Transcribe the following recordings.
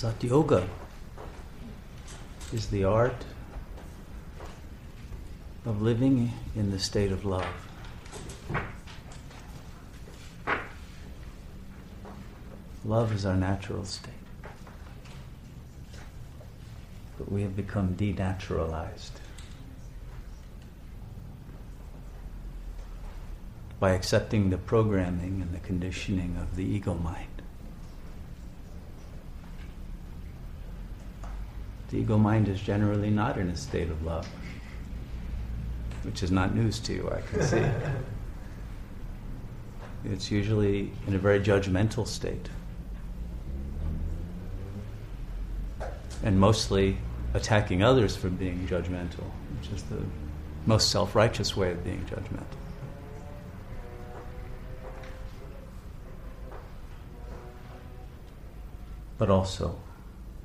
Sat Yoga is the art of living in the state of love. Love is our natural state. But we have become denaturalized. By accepting the programming and the conditioning of the ego mind. The ego mind is generally not in a state of love, which is not news to you, I can see. it's usually in a very judgmental state. And mostly attacking others for being judgmental, which is the most self righteous way of being judgmental. But also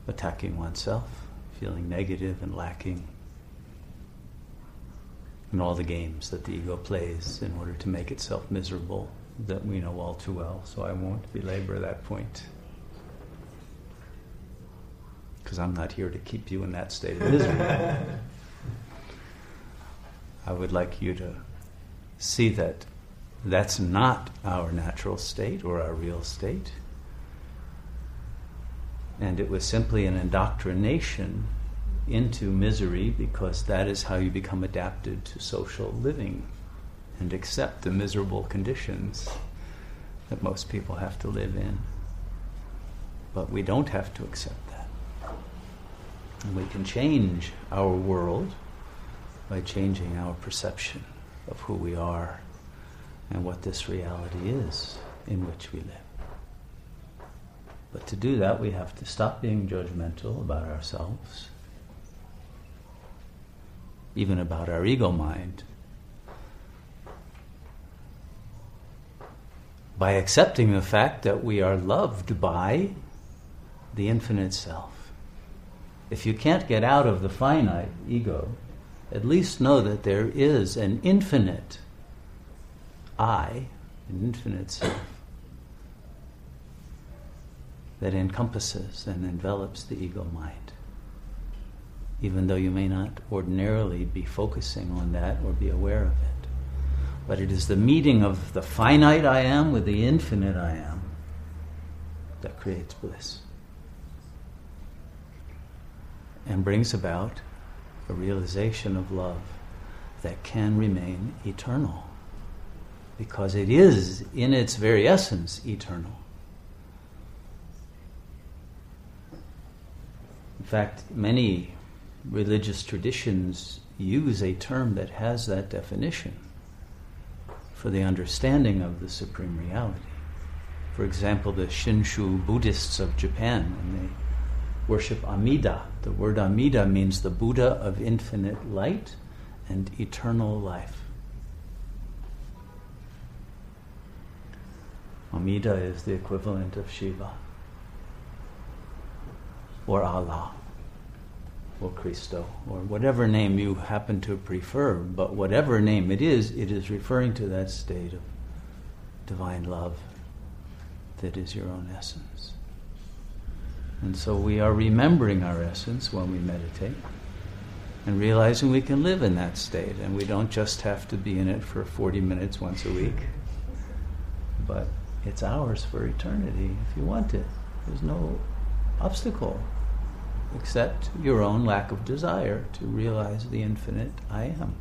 attacking oneself feeling negative and lacking, and all the games that the ego plays in order to make itself miserable that we know all too well. So I won't belabor that point. Because I'm not here to keep you in that state of misery. I would like you to see that that's not our natural state or our real state. And it was simply an indoctrination into misery because that is how you become adapted to social living and accept the miserable conditions that most people have to live in. But we don't have to accept that. And we can change our world by changing our perception of who we are and what this reality is in which we live. But to do that, we have to stop being judgmental about ourselves, even about our ego mind. By accepting the fact that we are loved by the infinite self. If you can't get out of the finite ego, at least know that there is an infinite I, an infinite self that encompasses and envelops the ego mind. Even though you may not ordinarily be focusing on that or be aware of it. But it is the meeting of the finite I am with the infinite I am that creates bliss and brings about a realization of love that can remain eternal because it is, in its very essence, eternal. In fact, many religious traditions use a term that has that definition for the understanding of the supreme reality. For example, the Shinshu Buddhists of Japan, when they worship Amida, the word Amida means the Buddha of infinite light and eternal life. Amida is the equivalent of Shiva or Allah or Cristo or whatever name you happen to prefer, but whatever name it is, it is referring to that state of divine love that is your own essence. And so we are remembering our essence when we meditate and realizing we can live in that state and we don't just have to be in it for 40 minutes once a week, but it's ours for eternity if you want it. There's no obstacle except your own lack of desire to realize the infinite I am.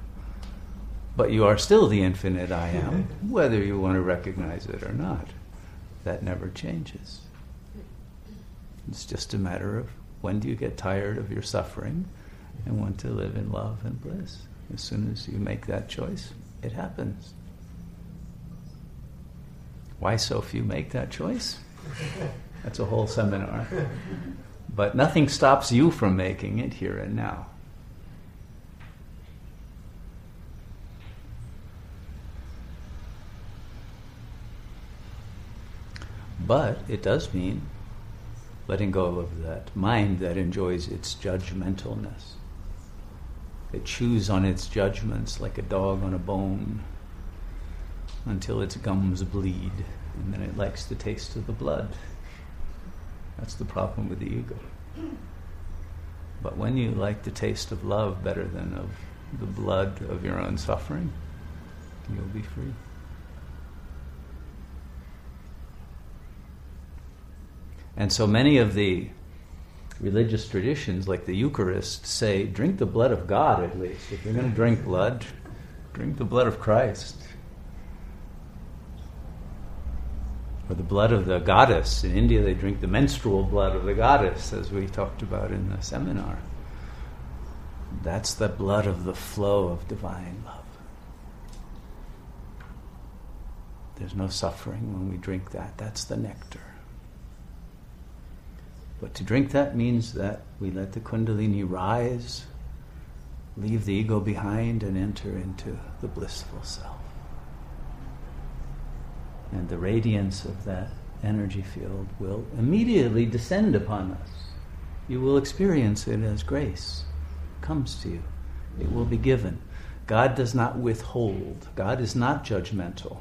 But you are still the infinite I am, whether you want to recognize it or not. That never changes. It's just a matter of when do you get tired of your suffering and want to live in love and bliss. As soon as you make that choice, it happens. Why so few make that choice? That's a whole seminar. But nothing stops you from making it here and now. But it does mean letting go of that mind that enjoys its judgmentalness. It chews on its judgments like a dog on a bone until its gums bleed, and then it likes the taste of the blood. That's the problem with the ego. But when you like the taste of love better than of the blood of your own suffering, you'll be free. And so many of the religious traditions, like the Eucharist, say, drink the blood of God at least. If you're going to drink blood, drink the blood of Christ. Or the blood of the goddess. In India, they drink the menstrual blood of the goddess, as we talked about in the seminar. That's the blood of the flow of divine love. There's no suffering when we drink that. That's the nectar. But to drink that means that we let the Kundalini rise, leave the ego behind, and enter into the blissful self. And the radiance of that energy field will immediately descend upon us. You will experience it as grace comes to you, it will be given. God does not withhold, God is not judgmental.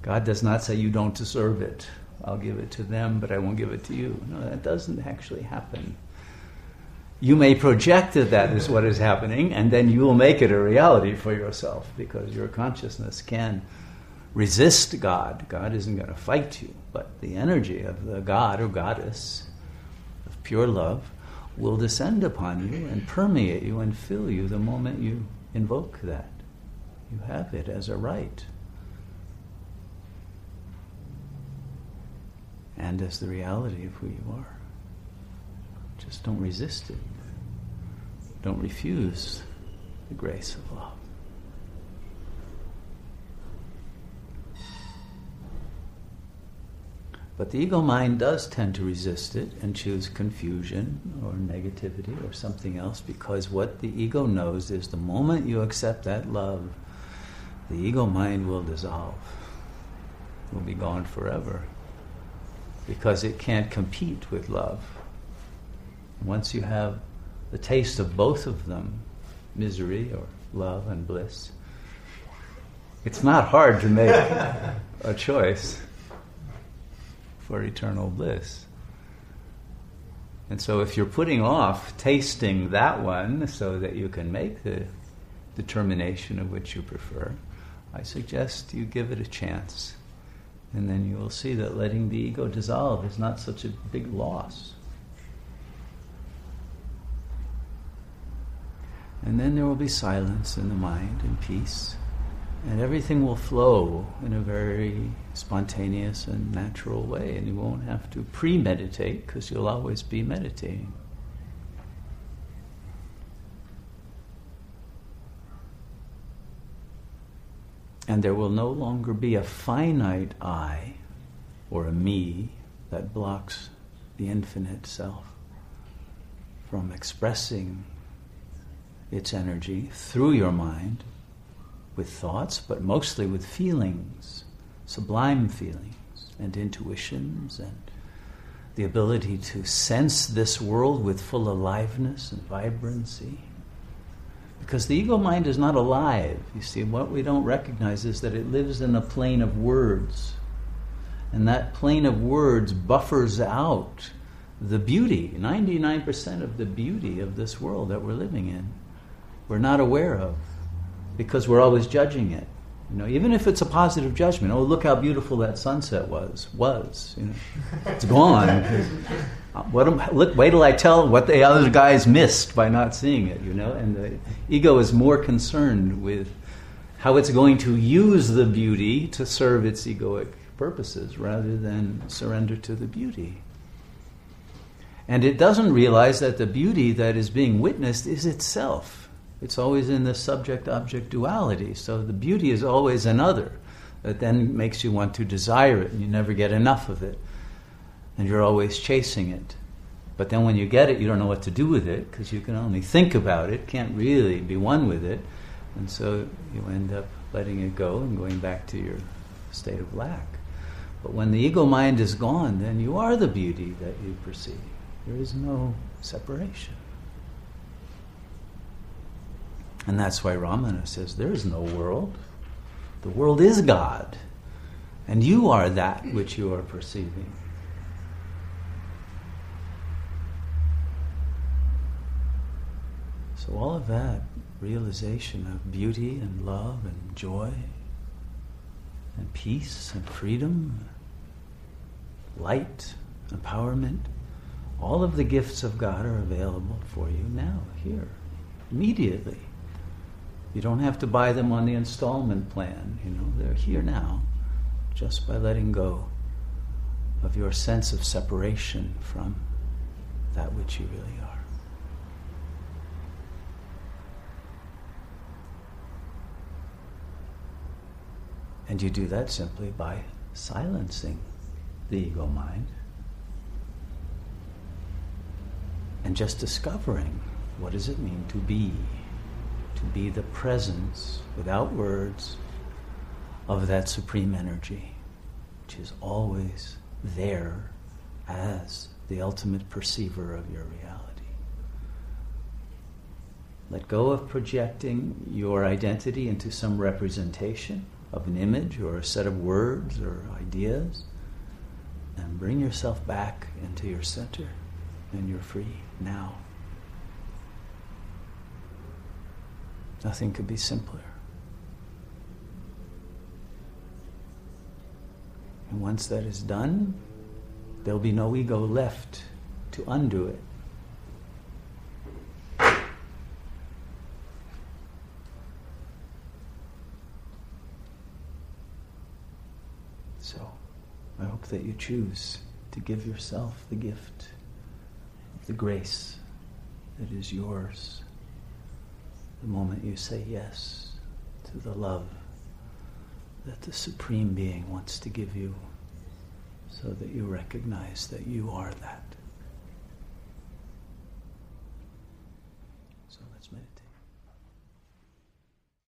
God does not say you don't deserve it. I'll give it to them, but I won't give it to you. No, that doesn't actually happen. You may project that that is what is happening, and then you will make it a reality for yourself because your consciousness can resist God. God isn't going to fight you, but the energy of the God or goddess of pure love will descend upon you and permeate you and fill you the moment you invoke that. You have it as a right. and as the reality of who you are. Just don't resist it. Don't refuse the grace of love. But the ego mind does tend to resist it and choose confusion or negativity or something else because what the ego knows is the moment you accept that love, the ego mind will dissolve, will be gone forever because it can't compete with love. Once you have the taste of both of them, misery or love and bliss, it's not hard to make a choice for eternal bliss. And so, if you're putting off tasting that one so that you can make the determination of which you prefer, I suggest you give it a chance. And then you will see that letting the ego dissolve is not such a big loss. And then there will be silence in the mind and peace. And everything will flow in a very spontaneous and natural way. And you won't have to premeditate because you'll always be meditating. And there will no longer be a finite I or a me that blocks the infinite self from expressing its energy through your mind with thoughts, but mostly with feelings, sublime feelings and intuitions and the ability to sense this world with full aliveness and vibrancy. Because the ego mind is not alive. You see, what we don't recognize is that it lives in a plane of words. And that plane of words buffers out the beauty, 99% of the beauty of this world that we're living in. We're not aware of because we're always judging it. You know, even if it's a positive judgment, oh, look how beautiful that sunset was, was, you know, it's gone. What am, look, wait till I tell what the other guys missed by not seeing it, you know? And the ego is more concerned with how it's going to use the beauty to serve its egoic purposes rather than surrender to the beauty. And it doesn't realize that the beauty that is being witnessed is itself. It's always in the subject object duality. So the beauty is always another that then makes you want to desire it and you never get enough of it. And you're always chasing it. But then when you get it, you don't know what to do with it because you can only think about it, can't really be one with it. And so you end up letting it go and going back to your state of lack. But when the ego mind is gone, then you are the beauty that you perceive. There is no separation. And that's why Ramana says there is no world. The world is God. And you are that which you are perceiving. So, all of that realization of beauty and love and joy and peace and freedom, light, empowerment, all of the gifts of God are available for you now, here, immediately. You don't have to buy them on the installment plan, you know, they're here now, just by letting go of your sense of separation from that which you really are. And you do that simply by silencing the ego mind and just discovering what does it mean to be to be the presence without words of that supreme energy which is always there as the ultimate perceiver of your reality let go of projecting your identity into some representation of an image or a set of words or ideas and bring yourself back into your center and you're free now. Nothing could be simpler. And once that is done, there'll be no ego left to undo it. So, I hope that you choose to give yourself the gift the grace that is yours the moment you say yes to the love that the Supreme Being wants to give you so that you recognize that you are that.